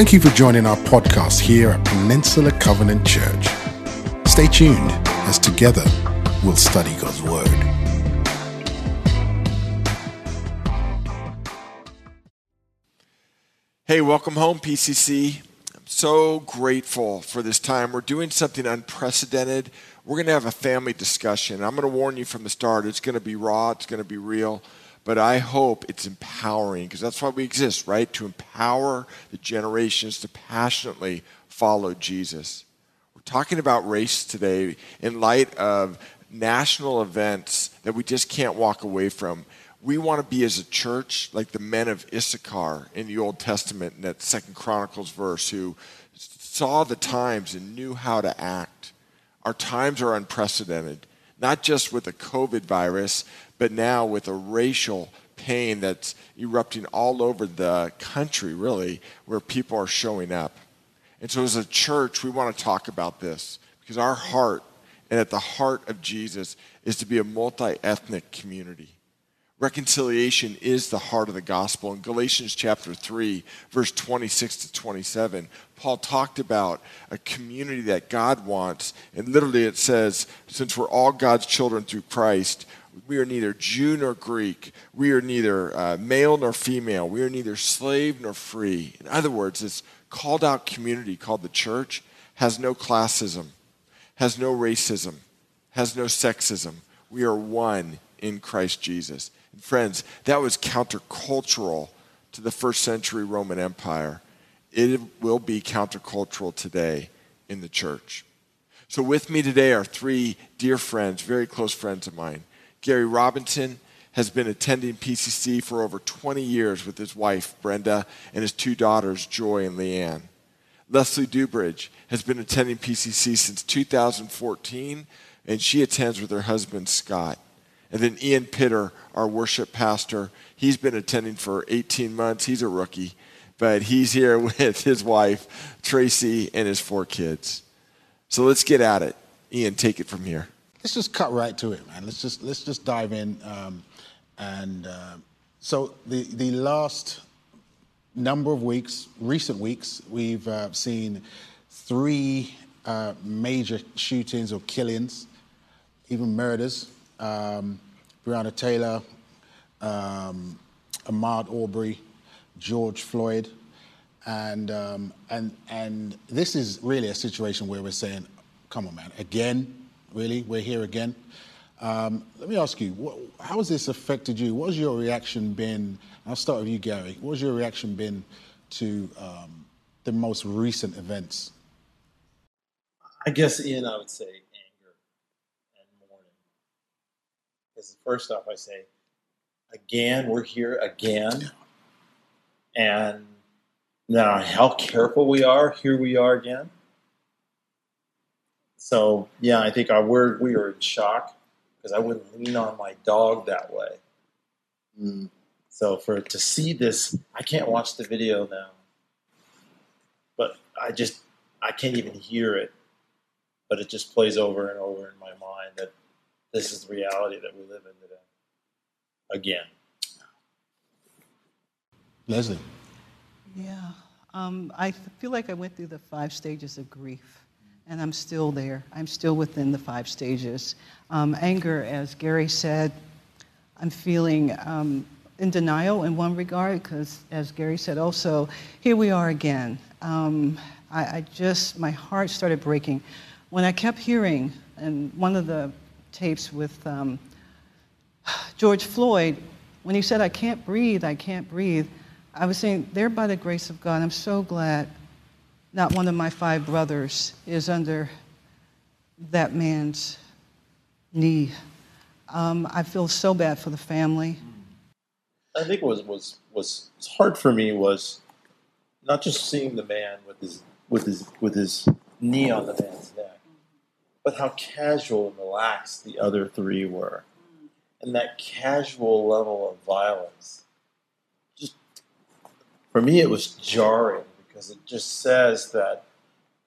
Thank you for joining our podcast here at Peninsula Covenant Church. Stay tuned as together we'll study God's Word. Hey, welcome home, PCC. I'm so grateful for this time. We're doing something unprecedented. We're going to have a family discussion. I'm going to warn you from the start it's going to be raw, it's going to be real, but I hope it's empowering because that's why we exist, right? To empower the generations to passionately follow Jesus. We're talking about race today in light of national events that we just can't walk away from we want to be as a church like the men of Issachar in the Old Testament in that Second Chronicles verse who saw the times and knew how to act. Our times are unprecedented, not just with the COVID virus, but now with a racial pain that's erupting all over the country, really, where people are showing up. And so, as a church, we want to talk about this because our heart, and at the heart of Jesus, is to be a multi ethnic community Reconciliation is the heart of the gospel. In Galatians chapter 3, verse 26 to 27, Paul talked about a community that God wants. And literally it says, since we're all God's children through Christ, we are neither Jew nor Greek. We are neither uh, male nor female. We are neither slave nor free. In other words, this called out community called the church has no classism, has no racism, has no sexism. We are one in Christ Jesus. Friends, that was countercultural to the first century Roman Empire. It will be countercultural today in the church. So, with me today are three dear friends, very close friends of mine. Gary Robinson has been attending PCC for over 20 years with his wife, Brenda, and his two daughters, Joy and Leanne. Leslie Dubridge has been attending PCC since 2014, and she attends with her husband, Scott. And then Ian Pitter, our worship pastor, he's been attending for 18 months. He's a rookie, but he's here with his wife, Tracy, and his four kids. So let's get at it. Ian, take it from here. Let's just cut right to it, man. Let's just let's just dive in. Um, and uh, so the the last number of weeks, recent weeks, we've uh, seen three uh, major shootings or killings, even murders um, Breonna Taylor, um, Ahmaud Arbery, George Floyd. And, um, and, and this is really a situation where we're saying, come on, man, again, really? We're here again? Um, let me ask you, what, how has this affected you? What has your reaction been? I'll start with you, Gary. What has your reaction been to um, the most recent events? I guess, Ian, I would say is first off, I say, again, we're here again. And now, how careful we are, here we are again. So, yeah, I think our word, we are in shock because I wouldn't lean on my dog that way. Mm. So, for to see this, I can't watch the video now. But I just, I can't even hear it. But it just plays over and over in my mind that this is the reality that we live in today. Again. Leslie. Yeah. Um, I feel like I went through the five stages of grief, and I'm still there. I'm still within the five stages. Um, anger, as Gary said, I'm feeling um, in denial in one regard, because as Gary said also, here we are again. Um, I, I just, my heart started breaking when I kept hearing, and one of the tapes with um, George Floyd, when he said, I can't breathe, I can't breathe, I was saying, there by the grace of God, I'm so glad not one of my five brothers is under that man's knee. Um, I feel so bad for the family. I think what was, was, was hard for me was not just seeing the man with his, with his, with his knee on the man's but how casual and relaxed the other three were. And that casual level of violence. Just for me, it was jarring because it just says that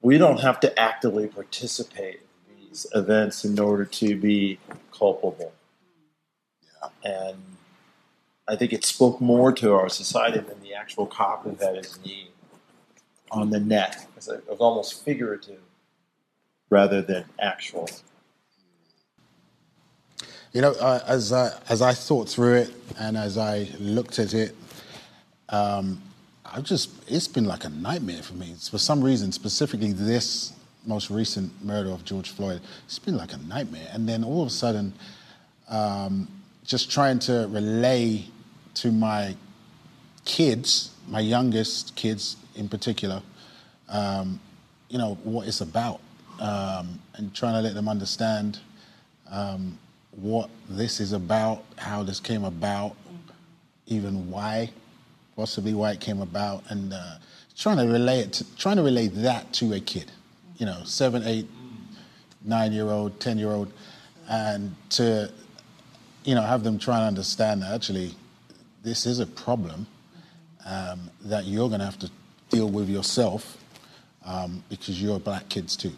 we don't have to actively participate in these events in order to be culpable. Yeah. And I think it spoke more to our society than the actual cop who had his knee on the net. It was almost figurative rather than actual. You know, uh, as I, as I thought through it and as I looked at it, um, I just it's been like a nightmare for me. It's for some reason, specifically this most recent murder of George Floyd, it's been like a nightmare. And then all of a sudden, um, just trying to relay to my kids, my youngest kids in particular, um, you know, what it's about, um, and trying to let them understand um, what this is about, how this came about, even why, possibly why it came about, and uh, trying to relay it, to, trying to relay that to a kid, you know, seven, eight, nine year old, ten year old, and to, you know, have them try and understand that actually this is a problem um, that you're going to have to deal with yourself um, because you're black kids too,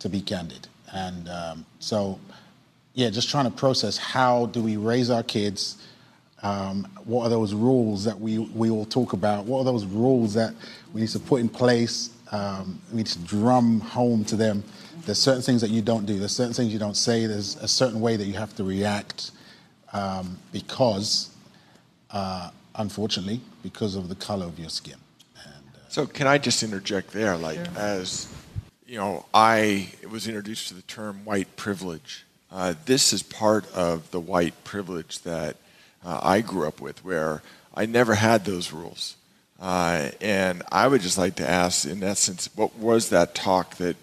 to be candid. And um, so yeah, just trying to process how do we raise our kids? Um, what are those rules that we, we all talk about? What are those rules that we need to put in place? Um, we need to drum home to them. There's certain things that you don't do. There's certain things you don't say. There's a certain way that you have to react um, because, uh, unfortunately, because of the color of your skin. And, uh, so can I just interject there? Like sure. as you know, I was introduced to the term white privilege uh, this is part of the white privilege that uh, I grew up with, where I never had those rules. Uh, and I would just like to ask, in essence, what was that talk that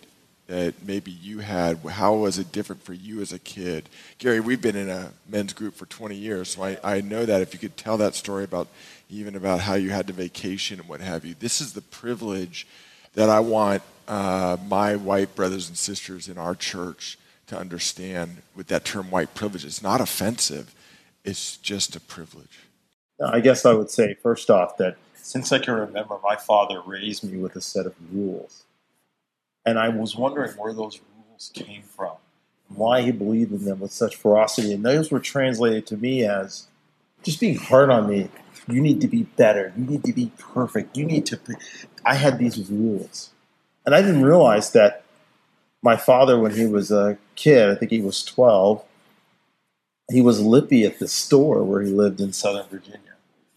that maybe you had? How was it different for you as a kid? Gary, we've been in a men's group for 20 years, so I, I know that if you could tell that story about even about how you had to vacation and what have you, this is the privilege that I want uh, my white brothers and sisters in our church to understand with that term white privilege. It's not offensive, it's just a privilege. I guess I would say, first off, that since I can remember, my father raised me with a set of rules. And I was wondering where those rules came from, why he believed in them with such ferocity. And those were translated to me as just being hard on me. You need to be better. You need to be perfect. You need to. Be... I had these rules. And I didn't realize that my father, when he was a kid, I think he was 12, he was lippy at the store where he lived in Southern Virginia.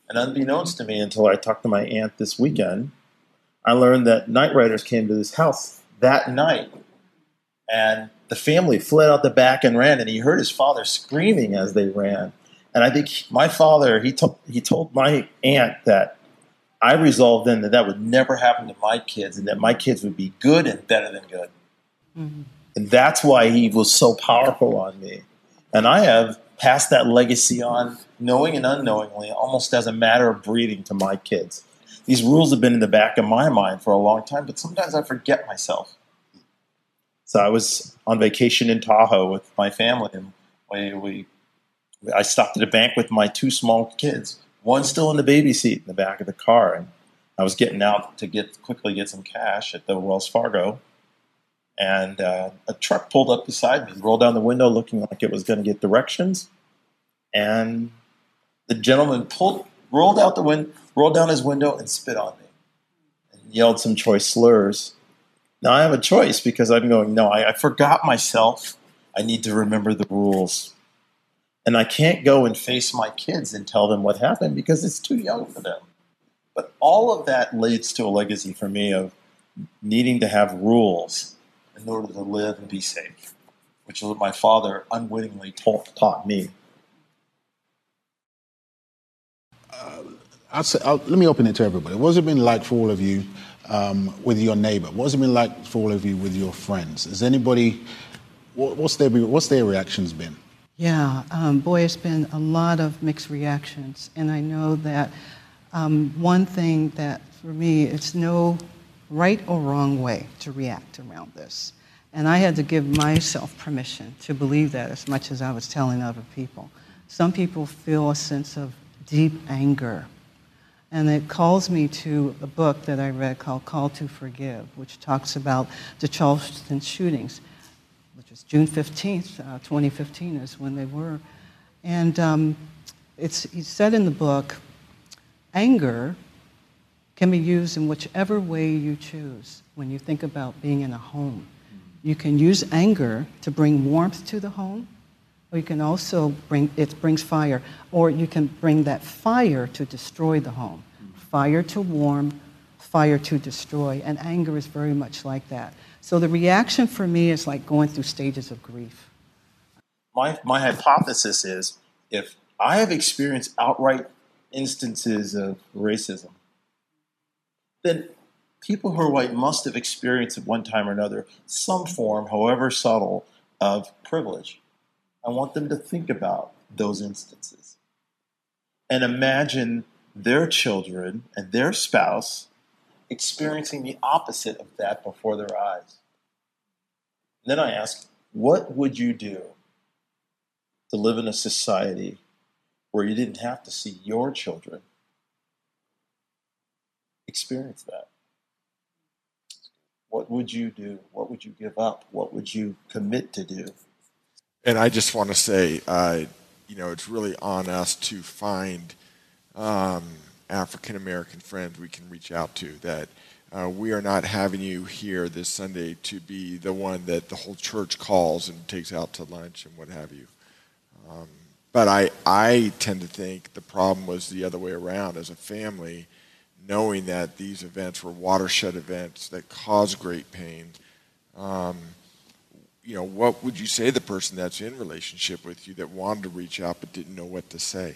And unbeknownst to me, until I talked to my aunt this weekend, I learned that night riders came to this house that night. And the family fled out the back and ran, and he heard his father screaming as they ran. And I think my father, he, told he told my aunt that I resolved then that that would never happen to my kids and that my kids would be good and better than good. Mm-hmm. And that's why he was so powerful on me. And I have passed that legacy on, knowing and unknowingly, almost as a matter of breeding to my kids. These rules have been in the back of my mind for a long time, but sometimes I forget myself. So I was on vacation in Tahoe with my family, and we, we I stopped at a bank with my two small kids, one still in the baby seat in the back of the car, and I was getting out to get quickly get some cash at the Wells Fargo, and uh, a truck pulled up beside me, rolled down the window looking like it was going to get directions, and the gentleman pulled, rolled out the wind, rolled down his window and spit on me, and yelled some choice slurs. Now I have a choice because I'm going. No, I, I forgot myself. I need to remember the rules, and I can't go and face my kids and tell them what happened because it's too young for them. But all of that leads to a legacy for me of needing to have rules in order to live and be safe, which is what my father unwittingly taught, taught me. Uh, I'll say, I'll, let me open it to everybody. What has it been like for all of you um, with your neighbor? What has it been like for all of you with your friends? Has anybody, what, what's, their, what's their reactions been? Yeah, um, boy, it's been a lot of mixed reactions. And I know that um, one thing that for me, it's no right or wrong way to react around this. And I had to give myself permission to believe that as much as I was telling other people. Some people feel a sense of deep anger. And it calls me to a book that I read called Call to Forgive, which talks about the Charleston shootings, which was June 15th, uh, 2015 is when they were. And um, it's, he said in the book, anger can be used in whichever way you choose when you think about being in a home. You can use anger to bring warmth to the home, or you can also bring, it brings fire, or you can bring that fire to destroy the home. Fire to warm, fire to destroy, and anger is very much like that. So the reaction for me is like going through stages of grief. My, my hypothesis is if I have experienced outright instances of racism, then people who are white must have experienced at one time or another some form, however subtle, of privilege. I want them to think about those instances and imagine their children and their spouse experiencing the opposite of that before their eyes. then I ask, what would you do to live in a society where you didn't have to see your children experience that? What would you do? What would you give up? What would you commit to do? And I just want to say, uh, you know, it's really on us to find um, African American friends we can reach out to. That uh, we are not having you here this Sunday to be the one that the whole church calls and takes out to lunch and what have you. Um, but I, I tend to think the problem was the other way around as a family, knowing that these events were watershed events that caused great pain. Um, you know, what would you say to the person that's in relationship with you that wanted to reach out but didn't know what to say?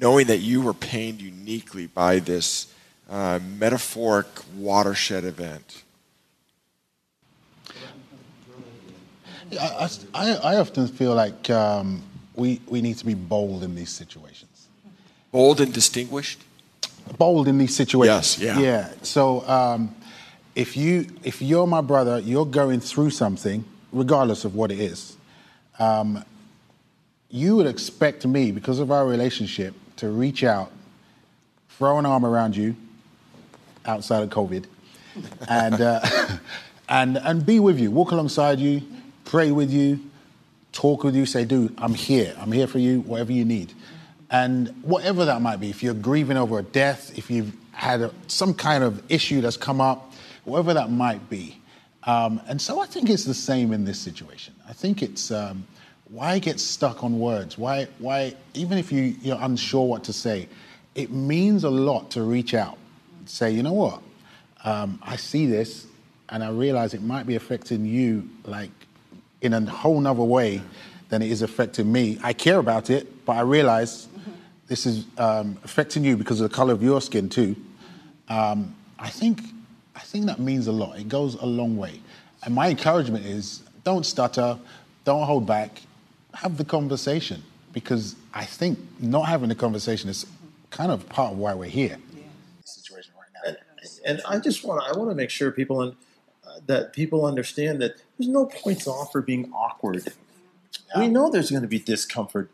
Knowing that you were pained uniquely by this uh, metaphoric watershed event. I, I, I often feel like um, we, we need to be bold in these situations. Bold and distinguished? Bold in these situations. Yes, yeah. Yeah. So um, if, you, if you're my brother, you're going through something, regardless of what it is, um, you would expect me, because of our relationship, to reach out, throw an arm around you outside of COVID, and, uh, and, and be with you, walk alongside you, pray with you, talk with you, say, dude, I'm here. I'm here for you, whatever you need. And whatever that might be, if you're grieving over a death, if you've had a, some kind of issue that's come up, whatever that might be. Um, and so I think it's the same in this situation. I think it's um, why get stuck on words? Why, why, even if you, you're unsure what to say, it means a lot to reach out, say, you know what, um, I see this, and I realize it might be affecting you like in a whole nother way than it is affecting me. I care about it, but I realize this is um, affecting you because of the color of your skin too. Um, I think I think that means a lot. It goes a long way. And my encouragement is don't stutter, don't hold back, have the conversation because I think not having the conversation is kind of part of why we're here. Yeah. Situation right now. And, and I just want to I want to make sure people in, uh, that people understand that there's no points off for being awkward. Yeah. We know there's going to be discomfort.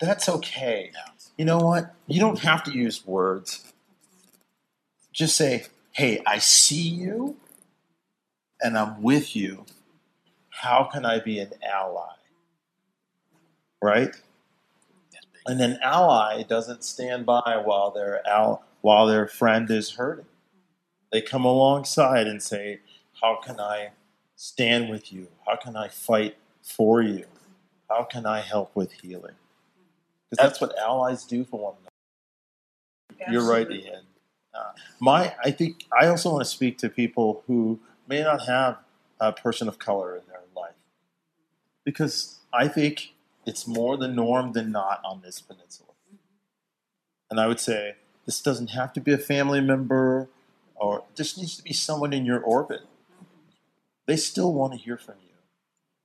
That's okay. Yeah. You know what? You don't have to use words. Just say, hey, I see you and I'm with you. How can I be an ally? Right? And an ally doesn't stand by while their al- while their friend is hurting. They come alongside and say, "How can I stand with you? How can I fight for you? How can I help with healing? Because that's what allies do for one another. You're right, Ian. Uh, my, I think I also want to speak to people who may not have a person of color in their life, because I think it's more the norm than not on this peninsula. Mm-hmm. And I would say this doesn't have to be a family member, or this needs to be someone in your orbit mm-hmm. they still want to hear from you.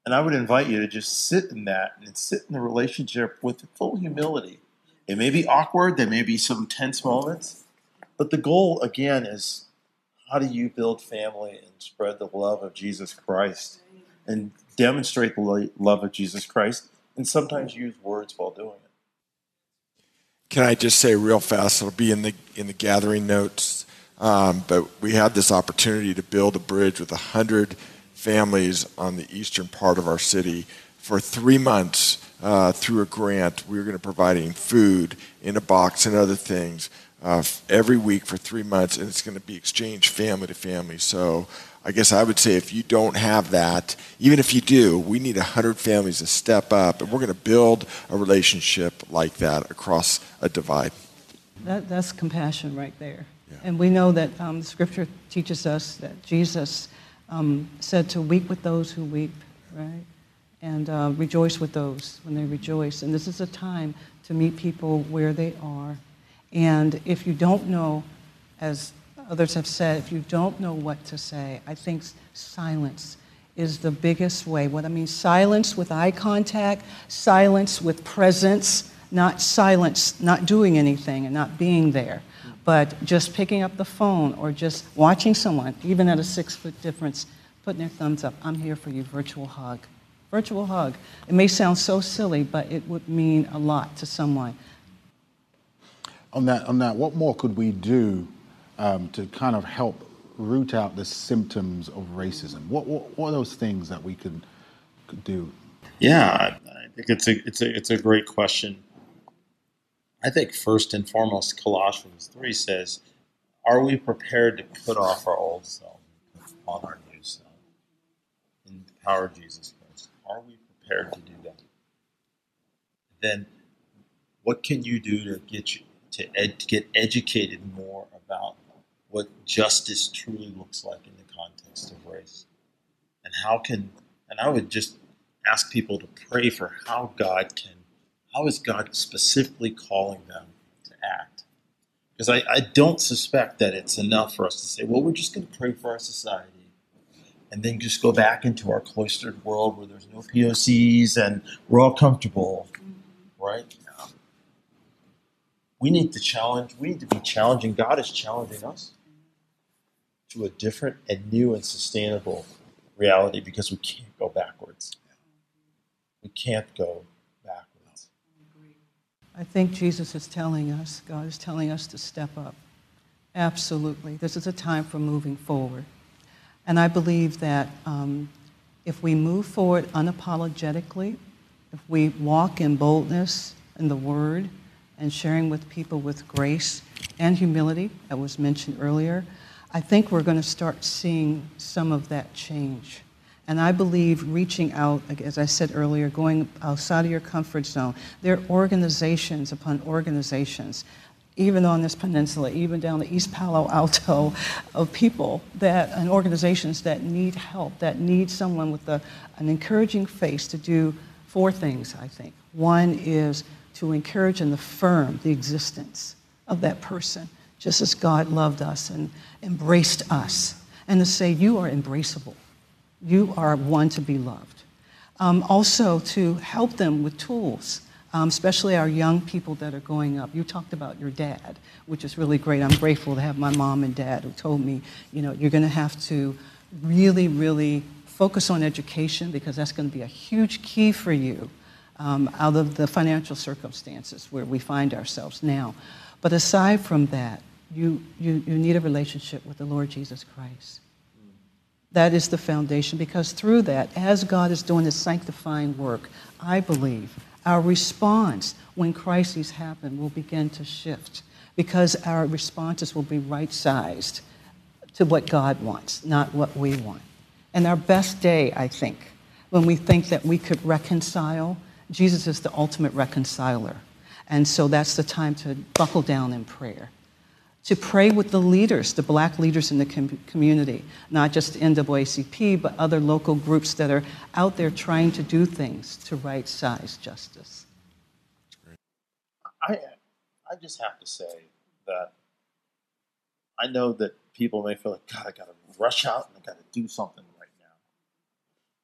And I would invite you to just sit in that and sit in the relationship with full humility. It may be awkward, there may be some tense moments, but the goal, again, is how do you build family and spread the love of Jesus Christ and demonstrate the love of Jesus Christ and sometimes use words while doing it. Can I just say real fast? It'll be in the in the gathering notes. Um, but we had this opportunity to build a bridge with hundred families on the eastern part of our city for three months uh, through a grant. We're going to providing food in a box and other things uh, every week for three months, and it's going to be exchanged family to family. So I guess I would say if you don't have that, even if you do, we need 100 families to step up, and we're going to build a relationship like that across a divide. That, that's compassion right there. Yeah. And we know that um, the scripture teaches us that Jesus um, said to weep with those who weep, right? And uh, rejoice with those when they rejoice. And this is a time to meet people where they are. And if you don't know, as others have said, if you don't know what to say, I think silence is the biggest way. What I mean, silence with eye contact, silence with presence, not silence, not doing anything and not being there, but just picking up the phone or just watching someone, even at a six foot difference, putting their thumbs up. I'm here for you, virtual hug. Virtual hug. It may sound so silly, but it would mean a lot to someone. On that, on that, what more could we do um, to kind of help root out the symptoms of racism? What, what, what are those things that we could, could do? Yeah, I think it's a, it's a, it's a great question. I think first and foremost, Colossians 3 says, Are we prepared to put off our old self and put on our new self in the power of Jesus Christ? Are we prepared to do that? Then, what can you do to get you to, ed, to get educated more about what justice truly looks like in the context of race, and how can and I would just ask people to pray for how God can how is God specifically calling them to act? Because I, I don't suspect that it's enough for us to say, well, we're just going to pray for our society and then just go back into our cloistered world where there's no POCs and we're all comfortable, right? We need to challenge, we need to be challenging. God is challenging us to a different and new and sustainable reality because we can't go backwards. We can't go backwards. I think Jesus is telling us, God is telling us to step up. Absolutely. This is a time for moving forward. And I believe that um, if we move forward unapologetically, if we walk in boldness in the Word and sharing with people with grace and humility, that was mentioned earlier, I think we're going to start seeing some of that change. And I believe reaching out, as I said earlier, going outside of your comfort zone. There are organizations upon organizations, even on this peninsula, even down the East Palo Alto, of people that and organizations that need help, that need someone with a, an encouraging face to do four things, I think. One is to encourage and affirm the existence of that person, just as God loved us and embraced us, and to say, You are embraceable you are one to be loved. Um, also, to help them with tools, um, especially our young people that are going up. You talked about your dad, which is really great. I'm grateful to have my mom and dad who told me, you know, you're going to have to really, really focus on education because that's going to be a huge key for you um, out of the financial circumstances where we find ourselves now. But aside from that, you, you, you need a relationship with the Lord Jesus Christ. That is the foundation because through that, as God is doing His sanctifying work, I believe our response when crises happen will begin to shift because our responses will be right sized to what God wants, not what we want. And our best day, I think, when we think that we could reconcile, Jesus is the ultimate reconciler. And so that's the time to buckle down in prayer to pray with the leaders, the black leaders in the com- community, not just the NAACP, but other local groups that are out there trying to do things to right size justice. I, I just have to say that I know that people may feel like, God, I got to rush out and I got to do something right now.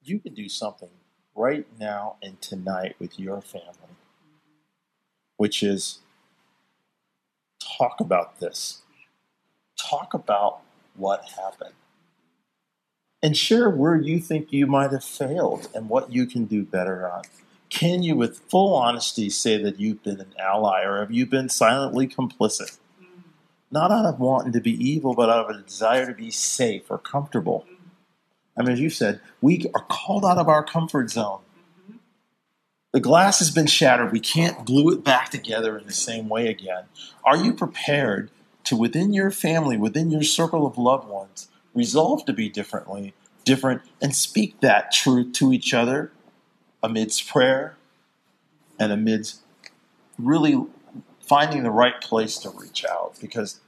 You can do something right now and tonight with your family, which is talk about this. Talk about what happened. And share where you think you might have failed and what you can do better on. Can you, with full honesty, say that you've been an ally or have you been silently complicit? Not out of wanting to be evil, but out of a desire to be safe or comfortable. I mean, as you said, we are called out of our comfort zone. The glass has been shattered. We can't glue it back together in the same way again. Are you prepared to, within your family, within your circle of loved ones, resolve to be differently, different, and speak that truth to each other amidst prayer and amidst really finding the right place to reach out? Because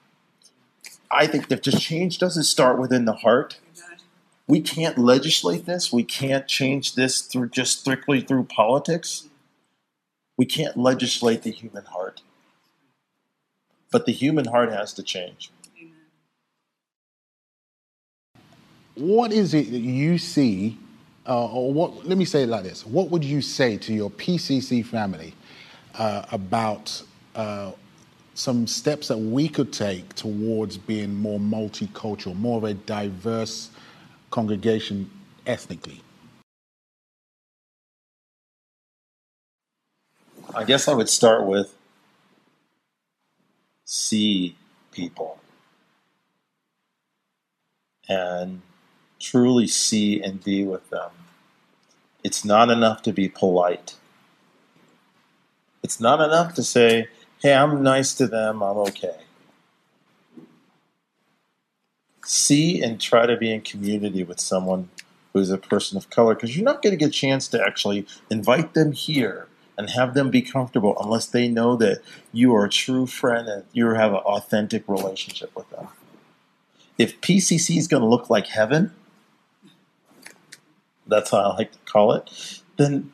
I think that just change doesn't start within the heart. We can't legislate this. We can't change this through just strictly through politics. We can't legislate the human heart. But the human heart has to change. What is it that you see, uh, or what? Let me say it like this: What would you say to your PCC family uh, about uh, some steps that we could take towards being more multicultural, more of a diverse congregation ethnically? I guess I would start with see people and truly see and be with them. It's not enough to be polite. It's not enough to say, hey, I'm nice to them, I'm okay. See and try to be in community with someone who's a person of color because you're not going to get a chance to actually invite them here and have them be comfortable unless they know that you are a true friend and you have an authentic relationship with them. If PCC is going to look like heaven, that's how I like to call it, then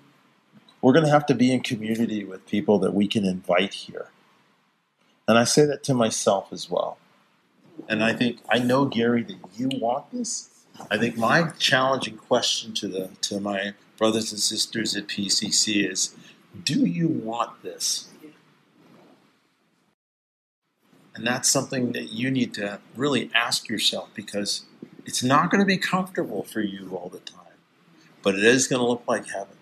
we're going to have to be in community with people that we can invite here. And I say that to myself as well. And I think I know Gary that you want this. I think my challenging question to the to my brothers and sisters at PCC is do you want this? And that's something that you need to really ask yourself because it's not going to be comfortable for you all the time, but it is going to look like heaven.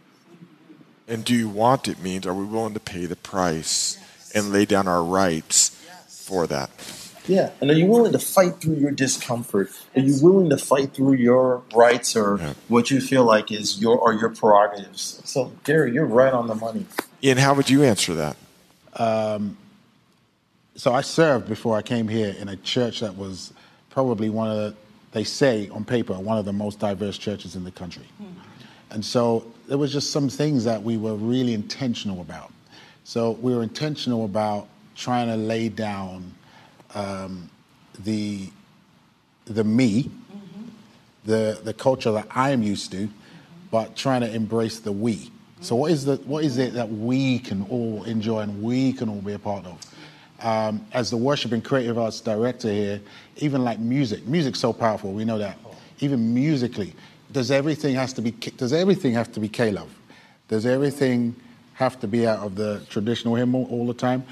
And do you want it means are we willing to pay the price and lay down our rights for that? Yeah, and are you willing to fight through your discomfort? Are you willing to fight through your rights or Yeah. what you feel like is your or your prerogatives? So, Gary, you're right on the money. And how would you answer that? Um, so I served before I came here in a church that was probably one of the, they say on paper, one of the most diverse churches in the country. Hmm. And so there was just some things that we were really intentional about. So we were intentional about trying to lay down um, the the me, the the culture that I am used to, but trying to embrace the we. So what is the what is it that we can all enjoy and we can all be a part of? Um, as the worship and creative arts director here, even like music, music's so powerful. We know that. Even musically, does everything has to be does everything have to be K-Love? Does everything have to be out of the traditional hymn all, all the time?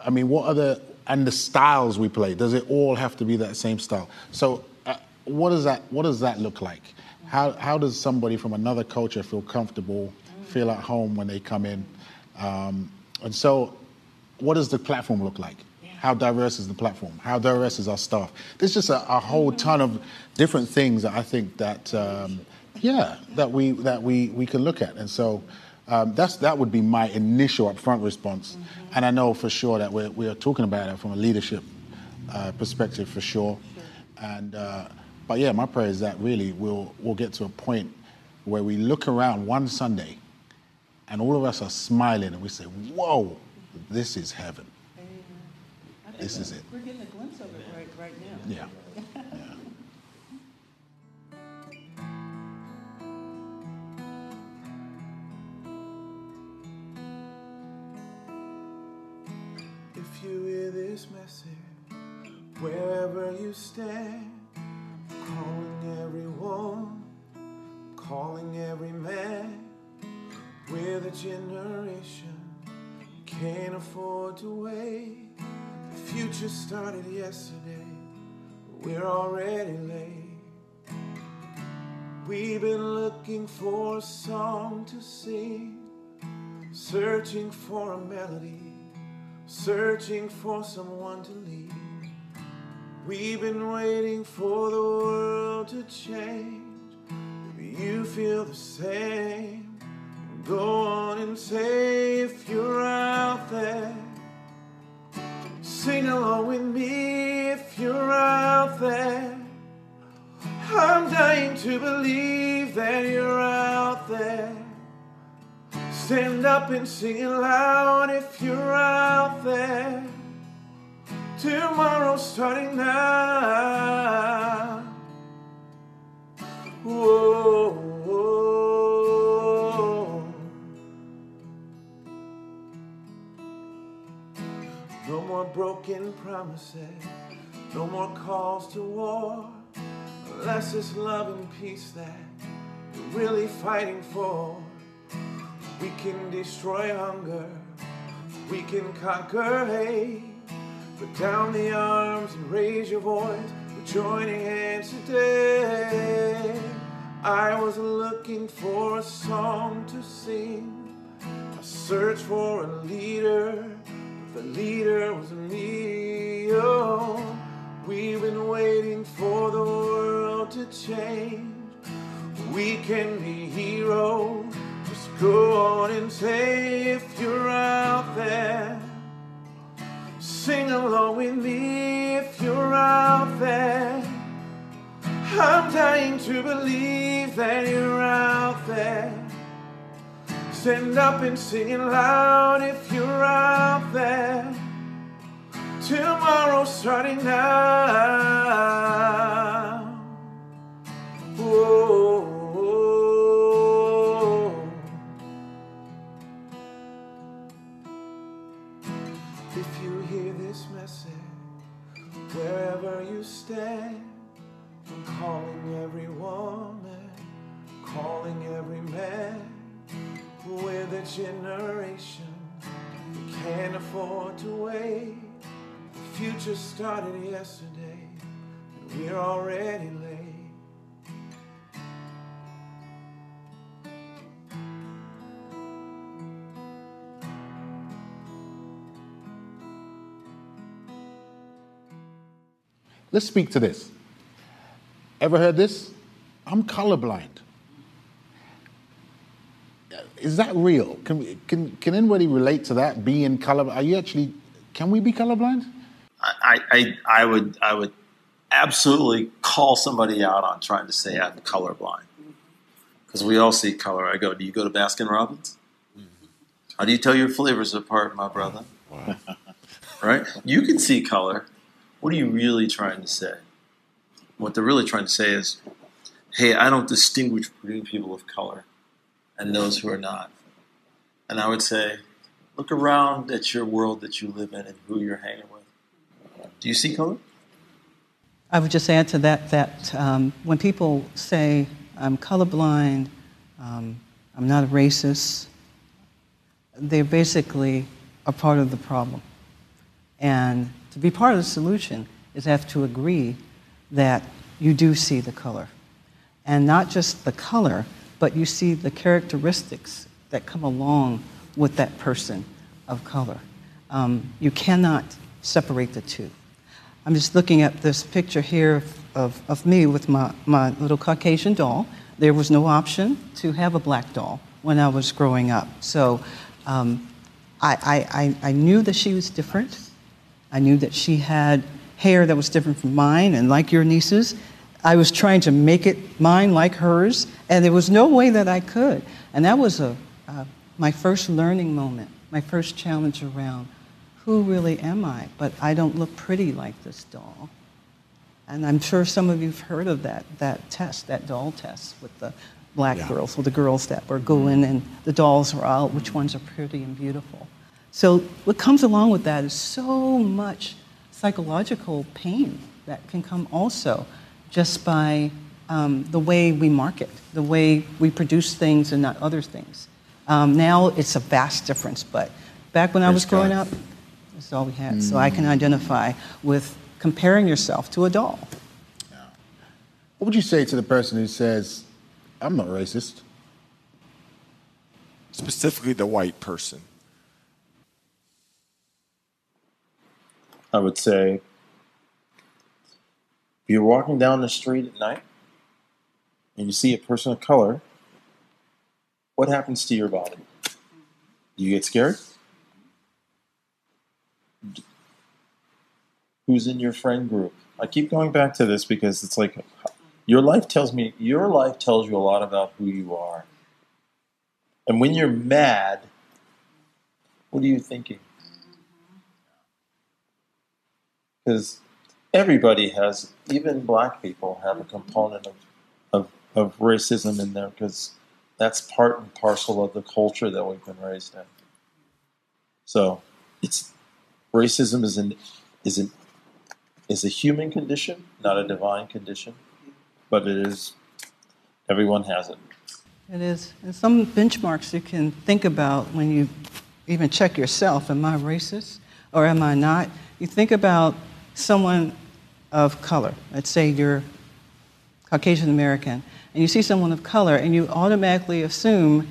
I mean, what are the and the styles we play? Does it all have to be that same style? So, uh, what does that what does that look like? How how does somebody from another culture feel comfortable, feel at home when they come in? Um, and so, what does the platform look like? How diverse is the platform? How diverse is our staff? There's just a, a whole ton of different things that I think that um, yeah that we that we we can look at, and so um, that's that would be my initial upfront response. And I know for sure that we're we are talking about it from a leadership uh, perspective for sure. And uh, but yeah, my prayer is that really we'll we'll get to a point where we look around one Sunday, and all of us are smiling, and we say, "Whoa, this is heaven." This is it. We're getting a glimpse of it right, right now. Yeah. This message, wherever you stand, calling everyone, calling every man, we're the generation can't afford to wait. The future started yesterday, but we're already late. We've been looking for a song to sing, searching for a melody searching for someone to lead. We've been waiting for the world to change. Maybe you feel the same. Go on and say if you're out there. Sing along with me if you're out there. I'm dying to believe that you're out. Stand up and sing it loud if you're out there. Tomorrow starting now. Whoa. No more broken promises, no more calls to war. Unless it's love and peace that we're really fighting for. We can destroy hunger, we can conquer hate. Put down the arms and raise your voice. We're joining hands today. I was looking for a song to sing, I searched for a leader. But the leader was me. Oh, we've been waiting for the world to change. We can be heroes. Go on and say if you're out there. Sing along with me if you're out there. I'm dying to believe that you're out there. Stand up and sing it loud if you're out there. Tomorrow starting now. Whoa. Started yesterday, and we're already late. Let's speak to this. Ever heard this? I'm colorblind. Is that real? Can, can, can anybody relate to that? Being color? Are you actually? Can we be colorblind? I, I, I would I would absolutely call somebody out on trying to say I'm colorblind because we all see color. I go, do you go to Baskin Robbins? Mm-hmm. How do you tell your flavors apart, my brother? right? You can see color. What are you really trying to say? What they're really trying to say is, hey, I don't distinguish between people of color and those who are not. And I would say, look around at your world that you live in and who you're hanging with. Do you see color? I would just add to that that um, when people say, I'm colorblind, um, I'm not a racist, they're basically a part of the problem. And to be part of the solution is have to agree that you do see the color. And not just the color, but you see the characteristics that come along with that person of color. Um, you cannot separate the two. I'm just looking at this picture here of, of, of me with my, my little Caucasian doll. There was no option to have a black doll when I was growing up. So um, I, I, I, knew that she was different. I knew that she had hair that was different from mine, and like your nieces, I was trying to make it mine like hers, and there was no way that I could. And that was a, uh, my first learning moment, my first challenge around who really am I? But I don't look pretty like this doll. And I'm sure some of you've heard of that, that test, that doll test with the black Yeah. girls, with the girls that were going and the dolls were out, which ones are pretty and beautiful. So what comes along with that is so much psychological pain that can come also just by um, the way we market, the way we produce things and not other things. Um, now it's a vast difference, but back when I was growing God. up, that's all we had. So I can identify with comparing yourself to a doll. What would you say to the person who says, "I'm not racist"? Specifically, the white person. I would say if you're walking down the street at night and you see a person of color what happens to your body? Do you get scared? Who's in your friend group? I keep going back to this because it's like your life tells me your life tells you a lot about who you are. And when you're mad, what are you thinking? Because everybody has, even black people have a component of, of, of racism in there because that's part and parcel of the culture that we've been raised in. So it's racism is an is an is a human condition, not a divine condition, but it is everyone has it. It is. And some benchmarks you can think about when you even check yourself am I racist or am I not? You think about someone of color. Let's say you're Caucasian American, and you see someone of color, and you automatically assume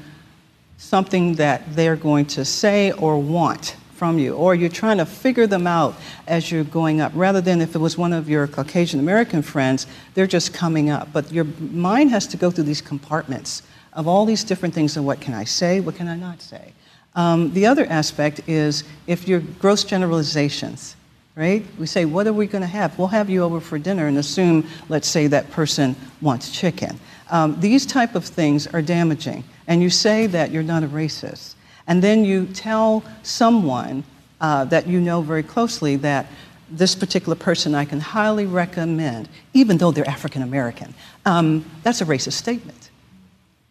something that they're going to say or want from you, or you're trying to figure them out as you're going up, rather than if it was one of your Caucasian American friends, they're just coming up. But your mind has to go through these compartments of all these different things and what can I say, what can I not say. Um, the other aspect is if you're gross generalizations, right? We say, what are we going to have? We'll have you over for dinner and assume, let's say, that person wants chicken. Um, these type of things are damaging. And you say that you're not a racist. And then you tell someone uh, that you know very closely that this particular person I can highly recommend, even though they're African American. Um, that's a racist statement.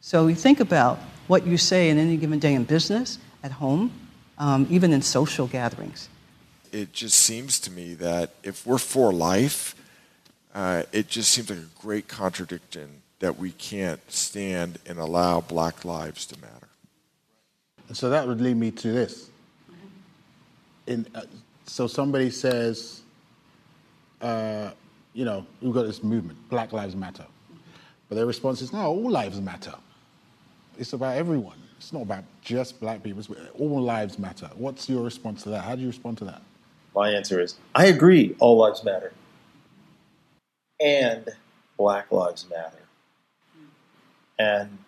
So you think about what you say in any given day in business, at home, um, even in social gatherings. It just seems to me that if we're for life, uh, it just seems like a great contradiction that we can't stand and allow black lives to matter. So that would lead me to this. In, uh, so somebody says, uh, you know, we've got this movement, Black Lives Matter. But their response is, no, all lives matter. It's about everyone. It's not about just black people. It's all lives matter. What's your response to that? How do you respond to that? My answer is I agree, all lives matter. And black lives matter. And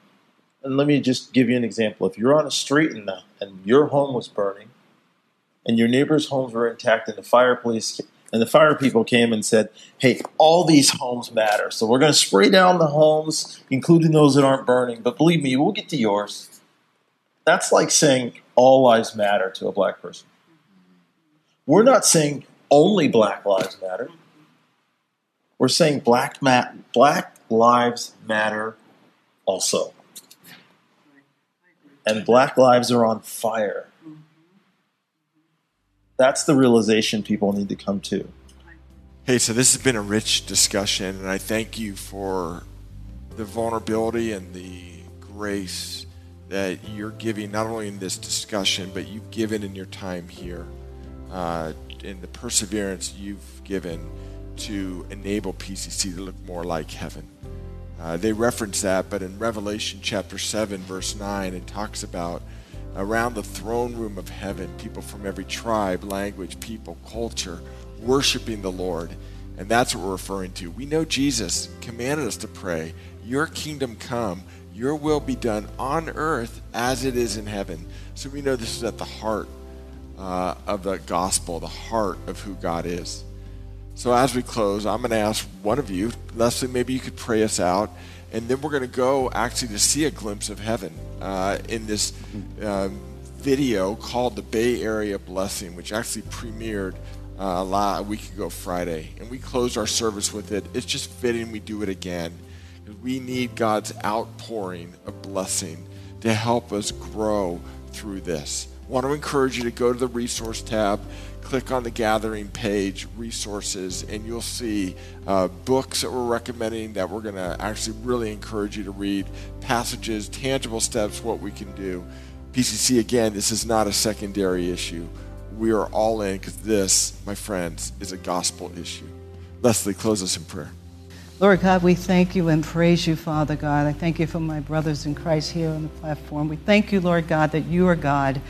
and let me just give you an example. If you're on a street and, the, and your home was burning, and your neighbors' homes were intact, and the fire police and the fire people came and said, "Hey, all these homes matter, so we're going to spray down the homes, including those that aren't burning. But believe me, we'll get to yours." That's like saying all lives matter to a black person. We're not saying only black lives matter. We're saying black, ma- black lives matter also. And black lives are on fire. That's the realization people need to come to. Hey, so this has been a rich discussion, and I thank you for the vulnerability and the grace that you're giving not only in this discussion, but you've given in your time here, uh, in the perseverance you've given to enable PCC to look more like heaven. Uh, they reference that, but in Revelation chapter 7, verse 9, it talks about around the throne room of heaven, people from every tribe, language, people, culture, worshiping the Lord. And that's what we're referring to. We know Jesus commanded us to pray, Your kingdom come your will be done on earth as it is in heaven. So we know this is at the heart uh, of the gospel, the heart of who God is. So as we close, I'm going to ask one of you, Leslie, maybe you could pray us out, and then we're going to go actually to see a glimpse of heaven uh, in this uh, video called the Bay Area Blessing, which actually premiered uh, a week ago Friday, and we closed our service with it. It's just fitting we do it again. We need God's outpouring of blessing to help us grow through this. I want to encourage you to go to the resource tab, click on the gathering page, resources, and you'll see uh, books that we're recommending that we're going to actually really encourage you to read, passages, tangible steps, what we can do. PCC, again, this is not a secondary issue. We are all in because this, my friends, is a gospel issue. Leslie, close us in prayer. Lord God, we thank you and praise you, Father God. I thank you for my brothers in Christ here on the platform. We thank you, Lord God, that you are God.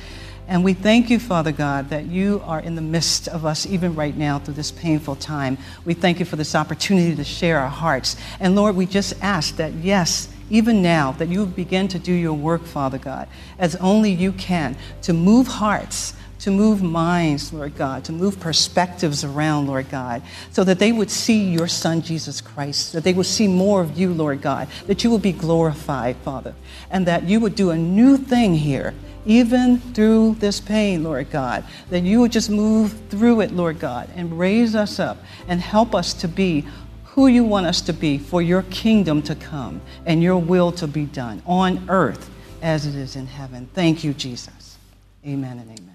And we thank you, Father God, that you are in the midst of us even right now through this painful time. We thank you for this opportunity to share our hearts. And Lord, we just ask that, yes, even now, that you begin to do your work, Father God, as only you can, to move hearts, to move minds, Lord God, to move perspectives around, Lord God, so that they would see your Son, Jesus Christ, that they would see more of you, Lord God, that you would be glorified, Father, and that you would do a new thing here even through this pain, Lord God, that you would just move through it, Lord God, and raise us up and help us to be who you want us to be for your kingdom to come and your will to be done on earth as it is in heaven. Thank you, Jesus. Amen and amen.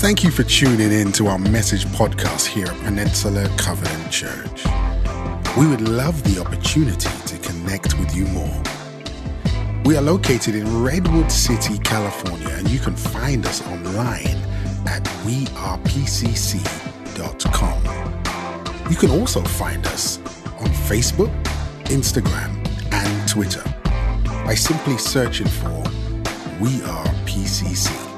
Thank you for tuning in to our message podcast here at Peninsula Covenant Church. We would love the opportunity to connect with you more. We are located in Redwood City, California, and you can find us online at wearepcc.com. You can also find us on Facebook, Instagram, and Twitter by simply searching for We Are PCC.